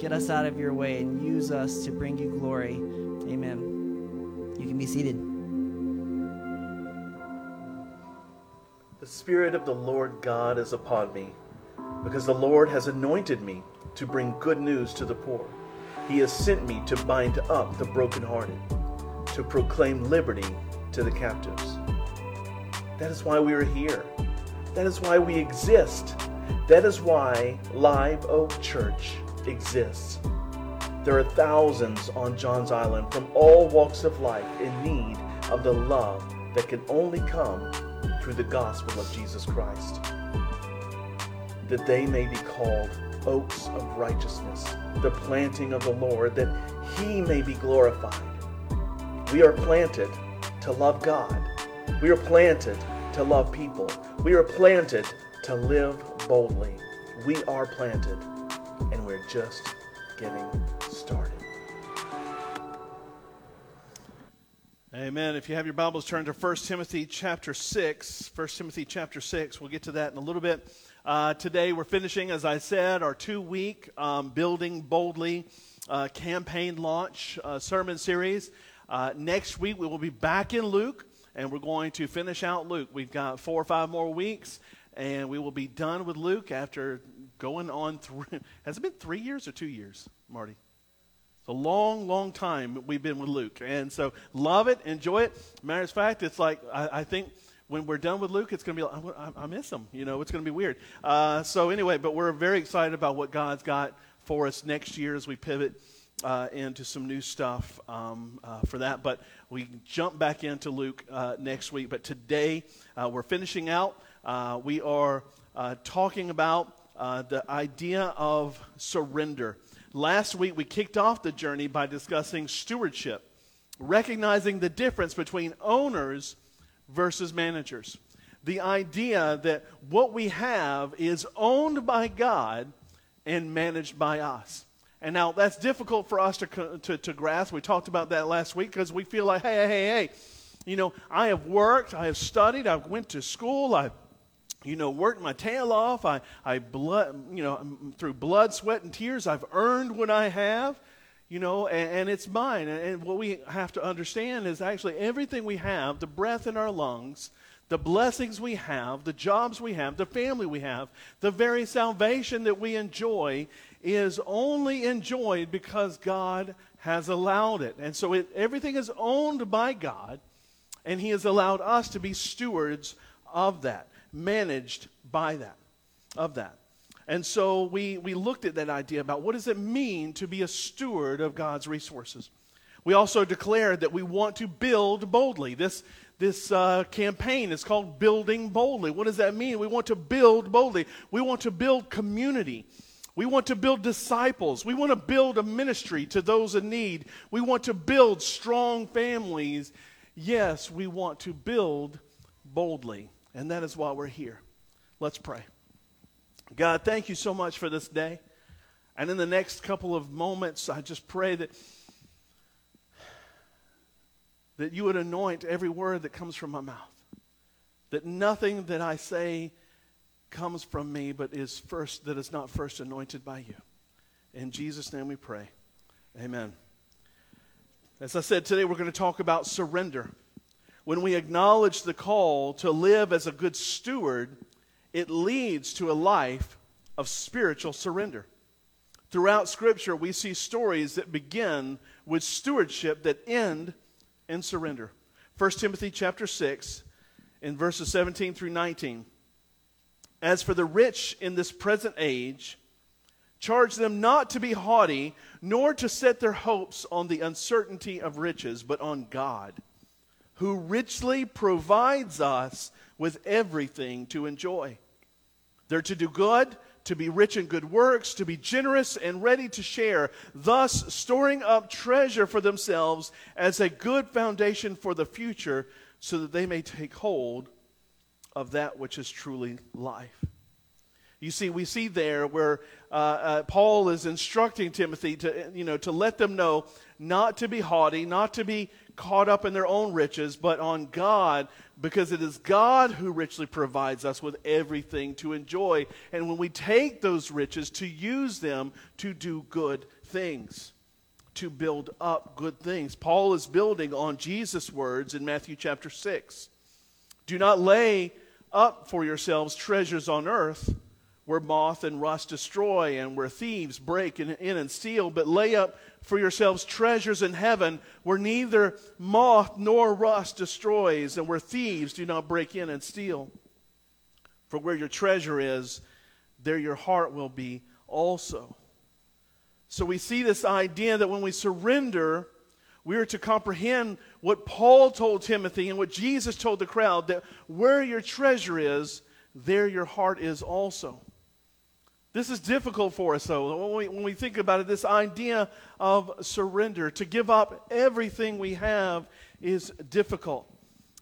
Get us out of your way and use us to bring you glory. Amen. You can be seated. The Spirit of the Lord God is upon me, because the Lord has anointed me to bring good news to the poor. He has sent me to bind up the brokenhearted, to proclaim liberty to the captives. That is why we are here. That is why we exist. That is why Live Oak Church exists. There are thousands on John's Island from all walks of life in need of the love that can only come through the gospel of Jesus Christ. That they may be called oaks of righteousness, the planting of the Lord, that he may be glorified. We are planted to love God. We are planted to love people. We are planted to live boldly. We are planted, just getting started. Amen. If you have your Bibles, turn to 1 Timothy chapter 6. 1 Timothy chapter 6. We'll get to that in a little bit. Uh, today we're finishing, as I said, our two week um, Building Boldly uh, campaign launch uh, sermon series. Uh, next week we will be back in Luke and we're going to finish out Luke. We've got four or five more weeks and we will be done with Luke after going on through. Has it been three years or two years, Marty? It's a long, long time we've been with Luke. And so love it, enjoy it. Matter of fact, it's like, I, I think when we're done with Luke, it's going to be like, I, I miss him. You know, it's going to be weird. Uh, so, anyway, but we're very excited about what God's got for us next year as we pivot uh, into some new stuff um, uh, for that. But we jump back into Luke uh, next week. But today, uh, we're finishing out. Uh, we are talking about Uh, the idea of surrender. Last week, we kicked off the journey by discussing stewardship, recognizing the difference between owners versus managers. The idea that what we have is owned by God and managed by us. And now that's difficult for us to, to, to grasp. We talked about that last week because we feel like, hey, hey, hey, hey, you know, I have worked, I have studied, I went to school, I, you know, worked my tail off. I, I blood, you know, through blood, sweat, and tears, I've earned what I have you know, and, and, it's mine. And what we have to understand is actually everything we have, the breath in our lungs, the blessings we have, the jobs we have, the family we have, the very salvation that we enjoy is only enjoyed because God has allowed it. And so it, everything is owned by God, and He has allowed us to be stewards of that, managed by that, of that. And so we, we looked at that idea about what does it mean to be a steward of God's resources. We also declared that we want to build boldly. This, this uh, campaign is called Building Boldly. What does that mean? We want to build boldly. We want to build community. We want to build disciples. We want to build a ministry to those in need. We want to build strong families. Yes, we want to build boldly. And that is why we're here. Let's pray. God, thank you so much for this day. And in the next couple of moments, I just pray that, that you would anoint every word that comes from my mouth. That nothing that I say comes from me, but is first, that is not first anointed by you. In Jesus' name we pray. Amen. As I said, today we're going to talk about surrender. When we acknowledge the call to live as a good steward, it leads to a life of spiritual surrender. Throughout Scripture, we see stories that begin with stewardship that end in surrender. 1 Timothy chapter 6, in verses 17 through 19. As for the rich in this present age, charge them not to be haughty, nor to set their hopes on the uncertainty of riches, but on God, who richly provides us with everything to enjoy. They're to do good, to be rich in good works, to be generous and ready to share, thus storing up treasure for themselves as a good foundation for the future, so that they may take hold of that which is truly life. You see, we see there where uh, uh, Paul is instructing Timothy to, you know, to let them know not to be haughty, not to be caught up in their own riches, but on God, because it is God who richly provides us with everything to enjoy. And when we take those riches, to use them to do good things, to build up good things. Paul is building on Jesus' words in Matthew chapter 6. Do not lay up for yourselves treasures on earth where moth and rust destroy and where thieves break in, in, and steal, but lay up for yourselves treasures in heaven where neither moth nor rust destroys and where thieves do not break in and steal. For where your treasure is, there your heart will be also. So we see this idea that when we surrender, we are to comprehend what Paul told Timothy and what Jesus told the crowd that where your treasure is, there your heart is also. This is difficult for us, though, when we, when we think about it. This idea of surrender, to give up everything we have, is difficult.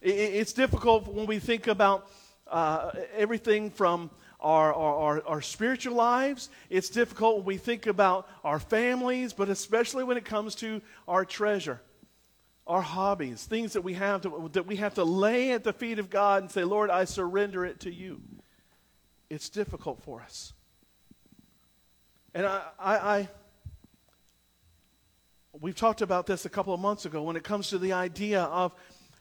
It, it's difficult when we think about uh, everything from our, our, our, spiritual lives. It's difficult when we think about our families, but especially when it comes to our treasure, our hobbies, things that we have to, that we have to lay at the feet of God and say, Lord, I surrender it to you. It's difficult for us. And I, I, I, we've talked about this a couple of months ago when it comes to the idea of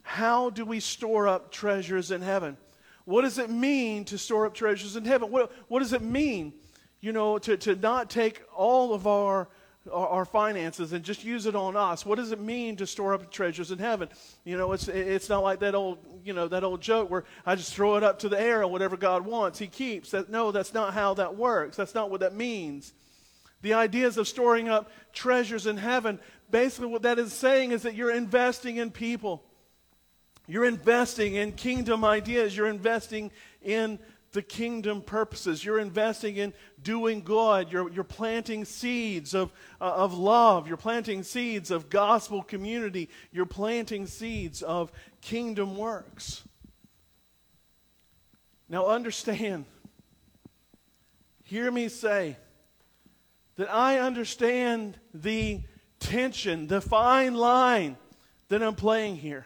how do we store up treasures in heaven? What does it mean to store up treasures in heaven? What, what does it mean, you know, to, to not take all of our, our, finances and just use it on us? What does it mean to store up treasures in heaven? You know, it's, it's not like that old, you know, that old joke where I just throw it up to the air and whatever God wants, He keeps. That, no, that's not how that works. That's not what that means. The ideas of storing up treasures in heaven, basically what that is saying is that you're investing in people. You're investing in kingdom ideas. You're investing in the kingdom purposes. You're investing in doing good. You're, you're planting seeds of, uh, of love. You're planting seeds of gospel community. You're planting seeds of kingdom works. Now, understand, hear me say that I understand the tension, the fine line that I'm playing here.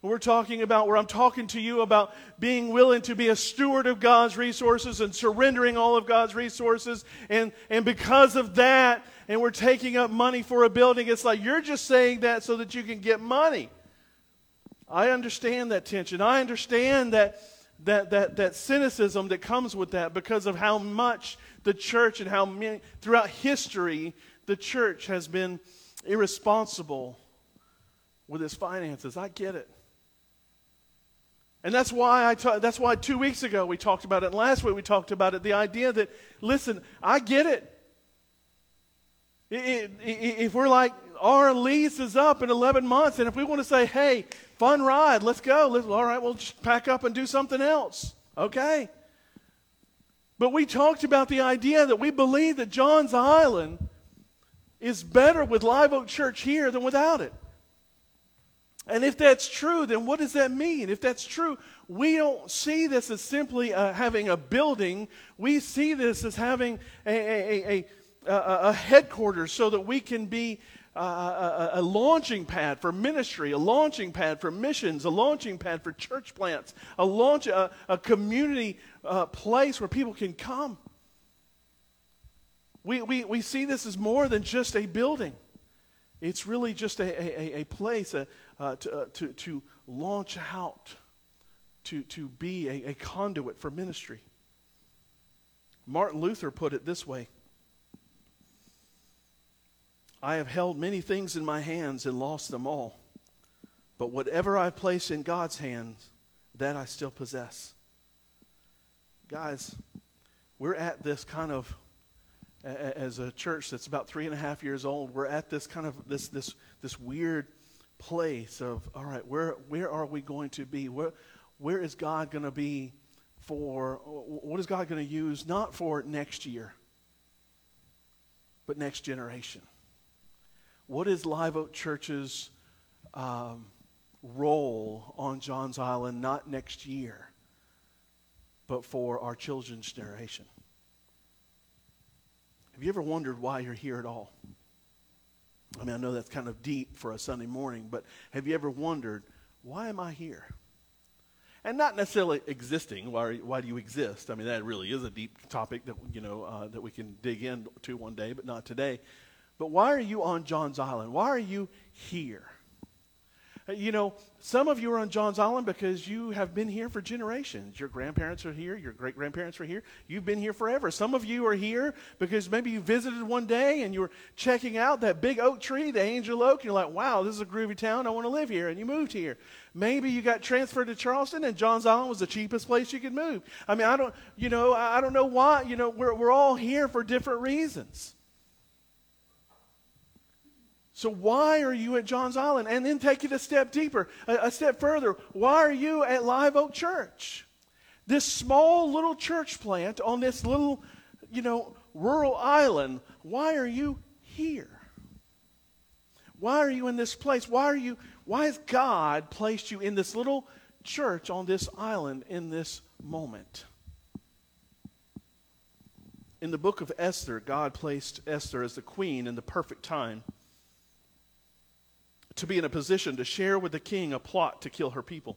We're talking about where I'm talking to you about being willing to be a steward of God's resources and surrendering all of God's resources. And, and because of that, and we're taking up money for a building, it's like you're just saying that so that you can get money. I understand that tension. I understand that, that, that, that cynicism that comes with that because of how much the church and how many, throughout history, the church has been irresponsible with its finances. I get it. And that's why I ta- that's why 2 weeks ago we talked about it and last week we talked about it the idea that listen, I get it. If we're like our lease is up in 11 months and if we want to say, "Hey, fun ride, let's go." Let's, all right, we'll just pack up and do something else. Okay? But we talked about the idea that we believe that Johns Island is better with Live Oak Church here than without it. And if that's true, then what does that mean? If that's true, we don't see this as simply uh, having a building. We see this as having a, a, a, a headquarters so that we can be uh, a, launching pad for ministry, a launching pad for missions, a launching pad for church plants, a launch, a, a community uh, place where people can come. We, we, we see this as more than just a building. It's really just a, a, a place a, uh, to, uh, to, to launch out, to, to be a, a conduit for ministry. Martin Luther put it this way I have held many things in my hands and lost them all. But whatever I place in God's hands, that I still possess. Guys, we're at this kind of as a church that's about three and a half years old, we're at this kind of this this this weird place of all right, where where are we going to be? Where where is God going to be for? What is God going to use not for next year, but next generation? What is Live Oak Church's um, role on Johns Island not next year, but for our children's generation? Have you ever wondered why you're here at all? I mean, I know that's kind of deep for a Sunday morning, but have you ever wondered, why am I here? And not necessarily existing. Why, why do you exist? I mean, that really is a deep topic that, you know, uh, that we can dig into one day, but not today. But why are you on John's Island? Why are you here? Uh, you know, some of you are on John's Island because you have been here for generations. Your grandparents are here, your great grandparents are here. You've been here forever. Some of you are here because maybe you visited one day and you were checking out that big oak tree, the angel oak, and you're like, wow, this is a groovy town. I want to live here. And you moved here. Maybe you got transferred to Charleston and John's Island was the cheapest place you could move. I mean, I don't, you know, I don't know why. You know, we're, we're all here for different reasons. So why are you at John's Island? And then take it a step deeper, a, a, step further. Why are you at Live Oak Church? This small little church plant on this little, you know, rural island. Why are you here? Why are you in this place? Why are you why has God placed you in this little church on this island in this moment? In the book of Esther, God placed Esther as the queen in the perfect time to be in a position to share with the king a plot to kill her people.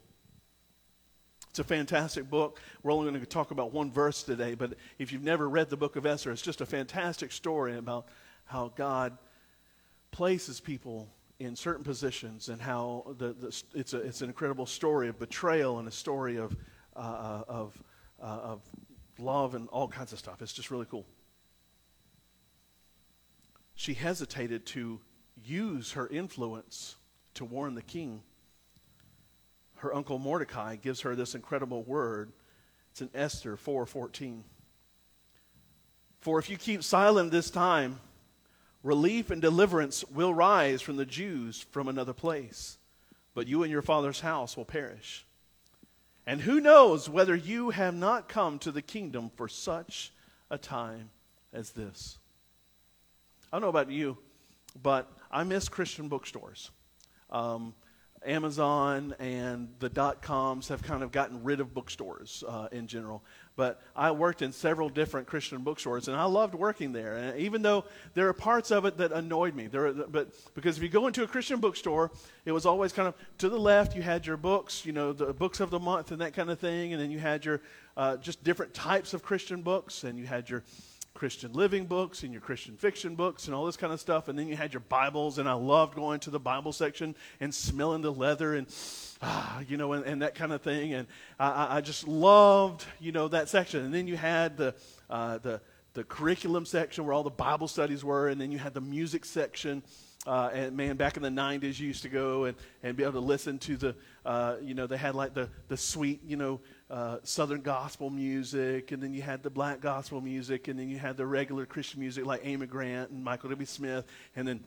It's a fantastic book. We're only going to talk about one verse today, but if you've never read the book of Esther, it's just a fantastic story about how God places people in certain positions and how the, the, it's, a, it's an incredible story of betrayal and a story of, uh, of, uh, of love and all kinds of stuff. It's just really cool. She hesitated to use her influence to warn the king. Her uncle Mordecai gives her this incredible word. It's in Esther 4:14. For if you keep silent this time, relief and deliverance will rise from the Jews from another place, but you and your father's house will perish. And who knows whether you have not come to the kingdom for such a time as this? I don't know about you, but I miss Christian bookstores. Um, Amazon and the dot coms have kind of gotten rid of bookstores uh, in general. But I worked in several different Christian bookstores, and I loved working there. And even though there are parts of it that annoyed me, there, but because if you go into a Christian bookstore, it was always kind of to the left. You had your books, you know, the books of the month and that kind of thing, and then you had your uh, just different types of Christian books, and you had your Christian living books and your Christian fiction books and all this kind of stuff. And then you had your Bibles, and I loved going to the Bible section and smelling the leather and, ah, you know, and, and that kind of thing. And I, I, just loved, you know, that section. And then you had the, uh, the, the curriculum section where all the Bible studies were, and then you had the music section. Uh, and man, back in the 90s, you used to go and, and be able to listen to the, uh, you know, they had like the, the sweet, you know, uh, Southern gospel music, and then you had the black gospel music, and then you had the regular Christian music like Amy Grant and Michael W. Smith, and then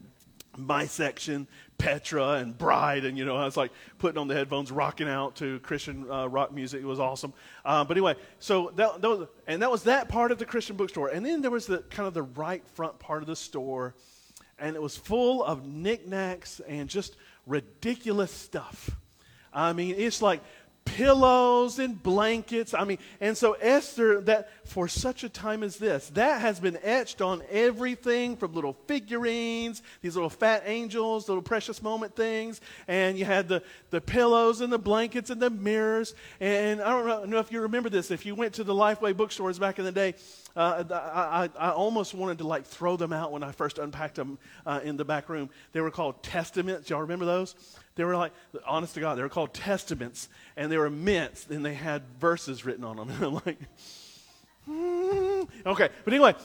my section, Petra and Bride, and you know, I was like putting on the headphones, rocking out to Christian uh, rock music. It was awesome. Uh, but anyway, so that, that was, and that was that part of the Christian bookstore, and then there was the kind of the right front part of the store, and it was full of knickknacks and just ridiculous stuff. I mean, it's like pillows and blankets. I mean, and so Esther, that for such a time as this, that has been etched on everything from little figurines, these little fat angels, little precious moment things, and you had the, the pillows and the blankets and the mirrors. And I don't know if you remember this. If you went to the Lifeway bookstores back in the day, uh, I, I, almost wanted to like throw them out when I first unpacked them uh, in the back room. They were called Testamints. Y'all remember those? They were like, honest to God, they were called Testamints, and they were mints, and they had verses written on them. And I'm like, hmm. okay. But anyway,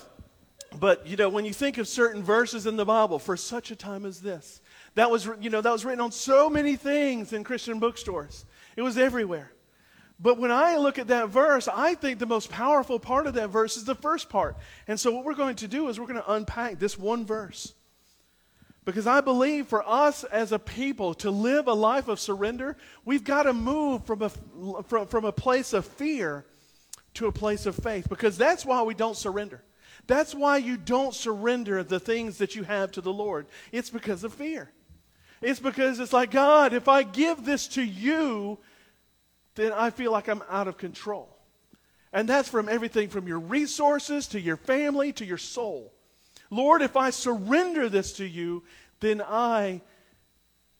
but you know, when you think of certain verses in the Bible, for such a time as this, that was, you know, that was written on so many things in Christian bookstores. It was everywhere. But when I look at that verse, I think the most powerful part of that verse is the first part. And so what we're going to do is we're going to unpack this one verse. Because I believe for us as a people to live a life of surrender, we've got to move from a, from, from a place of fear to a place of faith. Because that's why we don't surrender. That's why you don't surrender the things that you have to the Lord. It's because of fear. It's because it's like, God, if I give this to you, then I feel like I'm out of control. And that's from everything from your resources to your family to your soul. Lord, if I surrender this to you, then I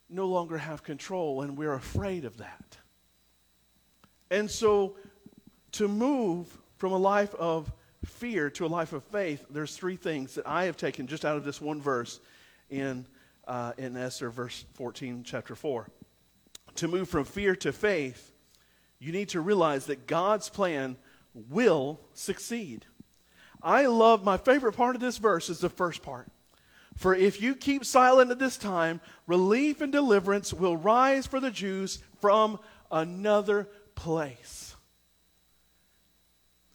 no longer have control, and we're afraid of that. And so, to move from a life of fear to a life of faith, there's three things that I have taken just out of this one verse in, uh, in Esther, verse 14, chapter 4. To move from fear to faith, you need to realize that God's plan will succeed. I love my favorite part of this verse is the first part. For if you keep silent at this time, relief and deliverance will rise for the Jews from another place.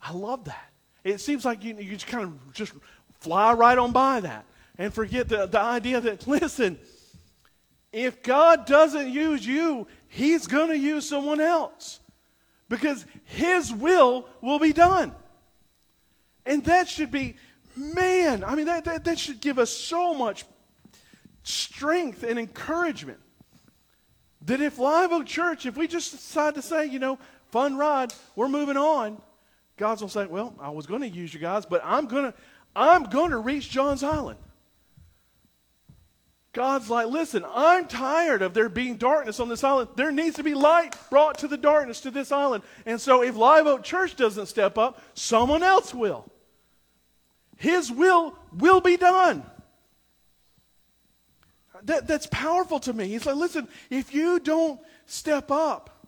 I love that. It seems like you, you just kind of just fly right on by that and forget the, the idea that, listen, if God doesn't use you, He's going to use someone else because His will will be done. And that should be, man, I mean, that, that, that should give us so much strength and encouragement. That if Live Oak Church, if we just decide to say, you know, fun ride, we're moving on, God's gonna say, well, I was gonna use you guys, but I'm gonna, I'm gonna reach Johns Island. God's like, listen, I'm tired of there being darkness on this island. There needs to be light brought to the darkness to this island. And so if Live Oak Church doesn't step up, someone else will. His will will be done. That, that's powerful to me. He's like, listen, if you don't step up,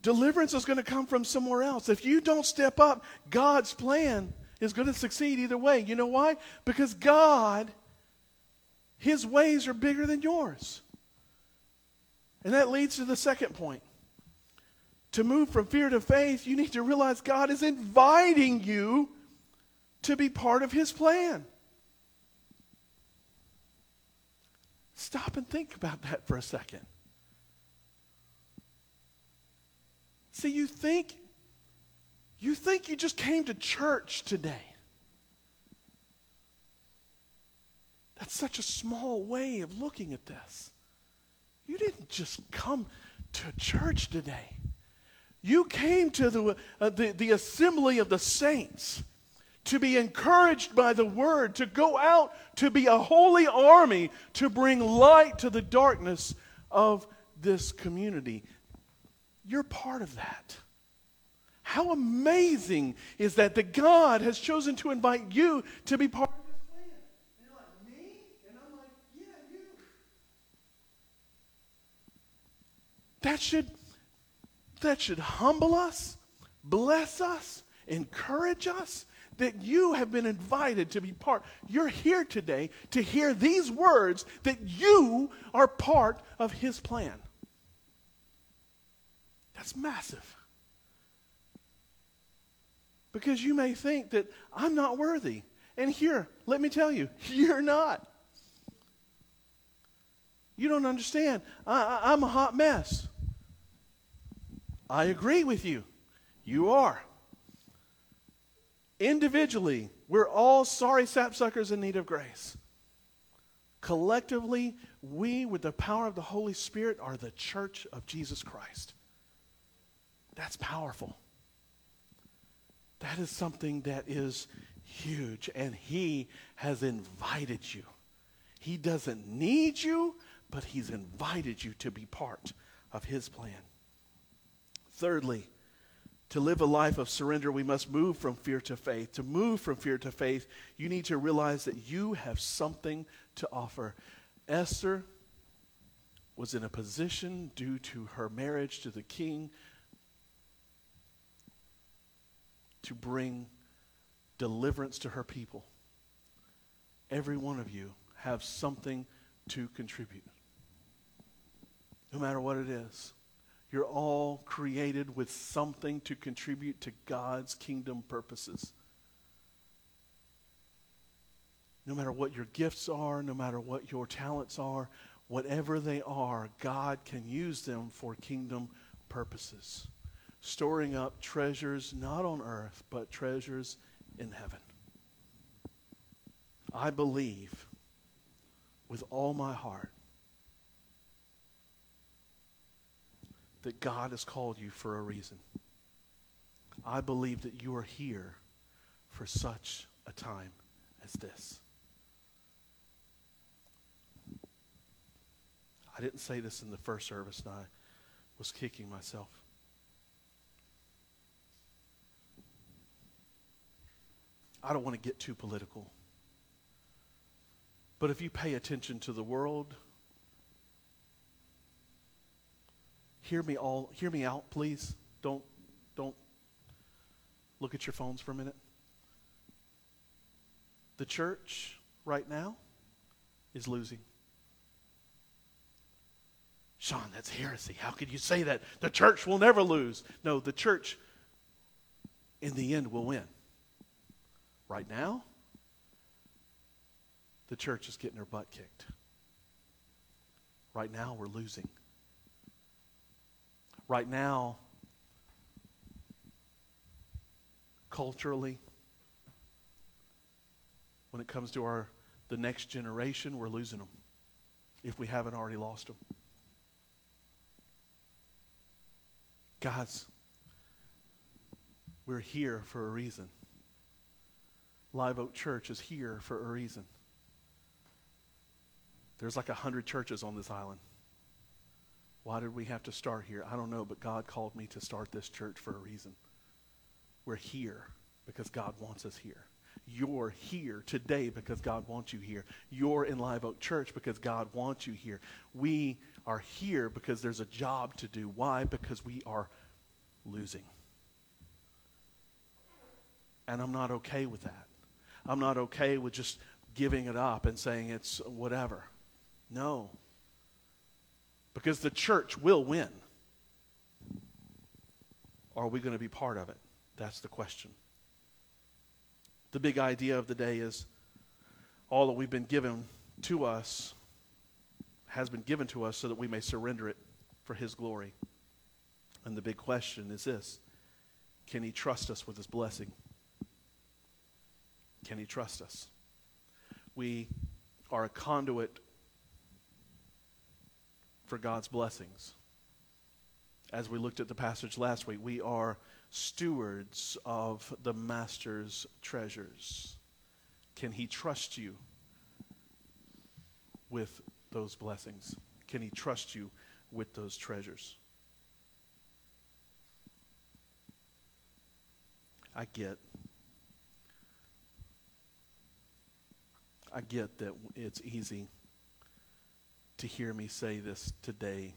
deliverance is going to come from somewhere else. If you don't step up, God's plan is going to succeed either way. You know why? Because God, His ways are bigger than yours. And that leads to the second point. To move from fear to faith, you need to realize God is inviting you to be part of his plan. Stop and think about that for a second. See, you think you think you just came to church today. That's such a small way of looking at this. You didn't just come to church today. You came to the, uh, the, the assembly of the saints to be encouraged by the word, to go out to be a holy army, to bring light to the darkness of this community. You're part of that. How amazing is that that God has chosen to invite you to be part of His plan? And you're like, me? And I'm like, yeah, you. That should, that should humble us, bless us, encourage us, that you have been invited to be part. You're here today to hear these words that you are part of His plan. That's massive. Because you may think that I'm not worthy. And here, let me tell you, you're not. You don't understand. I, am a hot mess. I agree with you. You are. Individually, we're all sorry sapsuckers in need of grace. Collectively, we, with the power of the Holy Spirit, are the church of Jesus Christ. That's powerful. That is something that is huge, and He has invited you. He doesn't need you, but He's invited you to be part of His plan. Thirdly, to live a life of surrender, we must move from fear to faith. To move from fear to faith, you need to realize that you have something to offer. Esther was in a position due to her marriage to the king to bring deliverance to her people. Every one of you have something to contribute, no matter what it is. You're all created with something to contribute to God's kingdom purposes. No matter what your gifts are, no matter what your talents are, whatever they are, God can use them for kingdom purposes. Storing up treasures not on earth, but treasures in heaven. I believe with all my heart that God has called you for a reason. I believe that you are here for such a time as this. I didn't say this in the first service, and I was kicking myself. I don't want to get too political. But if you pay attention to the world, hear me all hear me out, please. Don't don't look at your phones for a minute. The church right now is losing. Sean, that's heresy. How could you say that? The church will never lose. No, the church in the end will win. Right now, the church is getting her butt kicked. Right now, we're losing. Right now, culturally, when it comes to our the next generation, we're losing them if we haven't already lost them. Guys, we're here for a reason. Live Oak Church is here for a reason. There's like a hundred churches on this island. Why did we have to start here? I don't know, but God called me to start this church for a reason. We're here because God wants us here. You're here today because God wants you here. You're in Live Oak Church because God wants you here. We are here because there's a job to do. Why? Because we are losing. And I'm not okay with that. I'm not okay with just giving it up and saying it's whatever. No. Because the church will win. Are we going to be part of it? That's the question. The big idea of the day is all that we've been given to us has been given to us so that we may surrender it for His glory. And the big question is this Can He trust us with His blessing? Can He trust us? We are a conduit for God's blessings. As we looked at the passage last week, we are stewards of the Master's treasures. Can He trust you with those blessings? Can He trust you with those treasures? I get. I get that it's easy to hear me say this today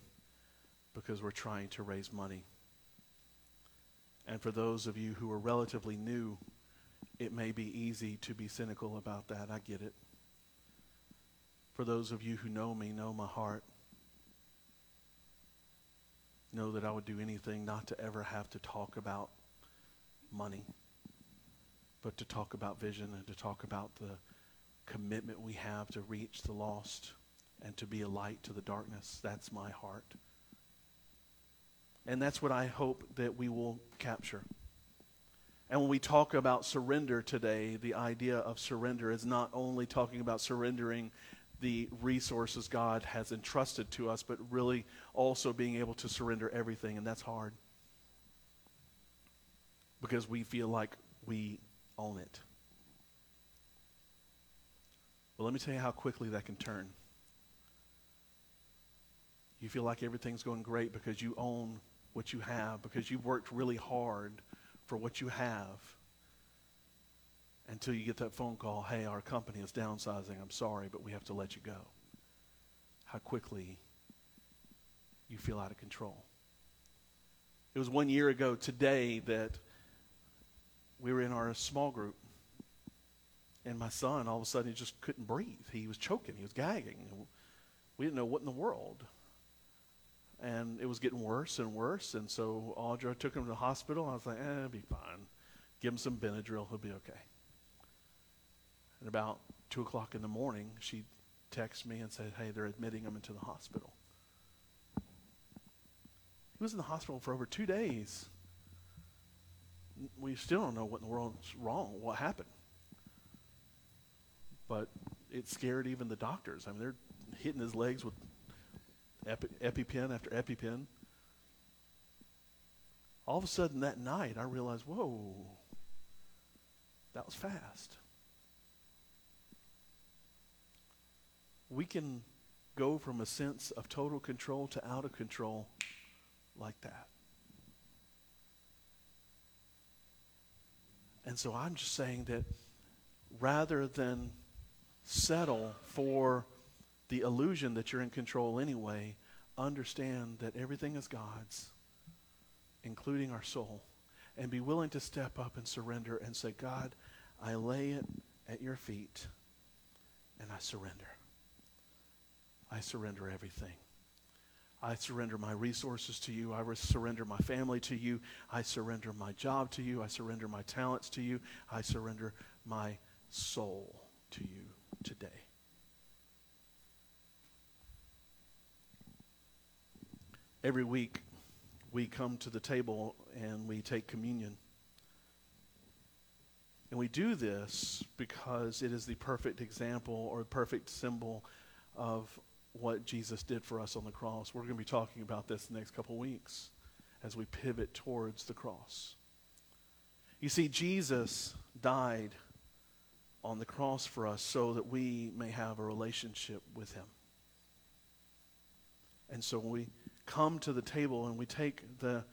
because we're trying to raise money. And for those of you who are relatively new, it may be easy to be cynical about that. I get it. For those of you who know me, know my heart, know that I would do anything not to ever have to talk about money, but to talk about vision and to talk about the commitment we have to reach the lost and to be a light to the darkness. That's my heart. And that's what I hope that we will capture. And when we talk about surrender today, the idea of surrender is not only talking about surrendering the resources God has entrusted to us, but really also being able to surrender everything, and that's hard. Because we feel like we own it. But let me tell you how quickly that can turn. You feel like everything's going great because you own what you have, because you've worked really hard for what you have. Until you get that phone call, hey, our company is downsizing. I'm sorry, but we have to let you go. How quickly you feel out of control. It was one year ago today that we were in our small group. And my son, all of a sudden, he just couldn't breathe. He was choking. He was gagging. We didn't know what in the world and it was getting worse and worse. And so Audra took him to the hospital. I was like, eh, it'll be fine. Give him some Benadryl. He'll be okay. And about 2 o'clock in the morning, she texted me and said, hey, they're admitting him into the hospital. He was in the hospital for over two days. We still don't know what in the world's wrong, what happened. But it scared even the doctors. I mean, they're hitting his legs with Epi, EpiPen after EpiPen. All of a sudden that night, I realized, whoa, that was fast. we can go from a sense of total control to out of control like that. And so I'm just saying that rather than settle for the illusion that you're in control anyway, understand that everything is God's, including our soul, and be willing to step up and surrender and say, God, I lay it at your feet and I surrender. I surrender everything. I surrender my resources to you. I surrender my family to you. I surrender my job to you. I surrender my talents to you. I surrender my soul to you today. Every week, we come to the table and we take communion. And we do this because it is the perfect example or perfect symbol of what Jesus did for us on the cross. We're going to be talking about this the next couple weeks as we pivot towards the cross. You see, Jesus died on the cross for us so that we may have a relationship with him. And so we come to the table and we take the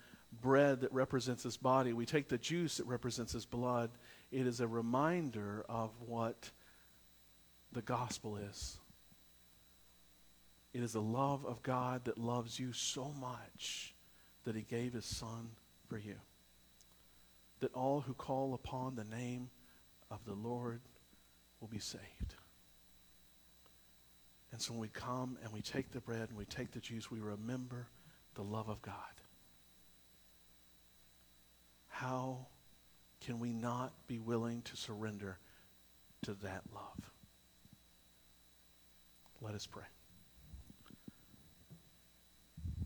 bread that represents his body, we take the juice that represents his blood, it is a reminder of what the gospel is. It is the love of God that loves you so much that he gave his son for you. That all who call upon the name of the Lord will be saved. And so when we come and we take the bread and we take the juice, we remember the love of God. How can we not be willing to surrender to that love? Let us pray.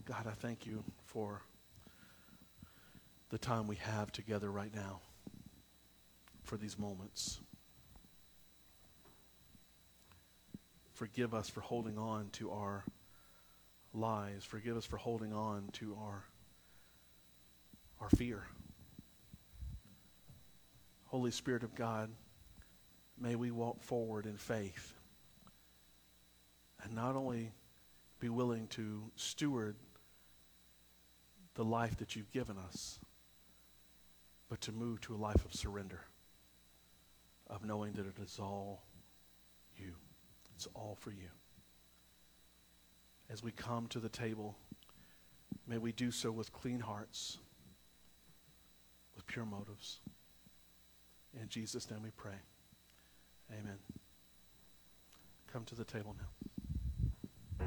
God, I thank you for the time we have together right now, for these moments. Forgive us for holding on to our lies. Forgive us for holding on to our, our fear. Holy Spirit of God, may we walk forward in faith and not only be willing to steward the life that you've given us, but to move to a life of surrender, of knowing that it is all. It's all for you. As we come to the table, may we do so with clean hearts, with pure motives. In Jesus' name we pray. Amen. Come to the table now.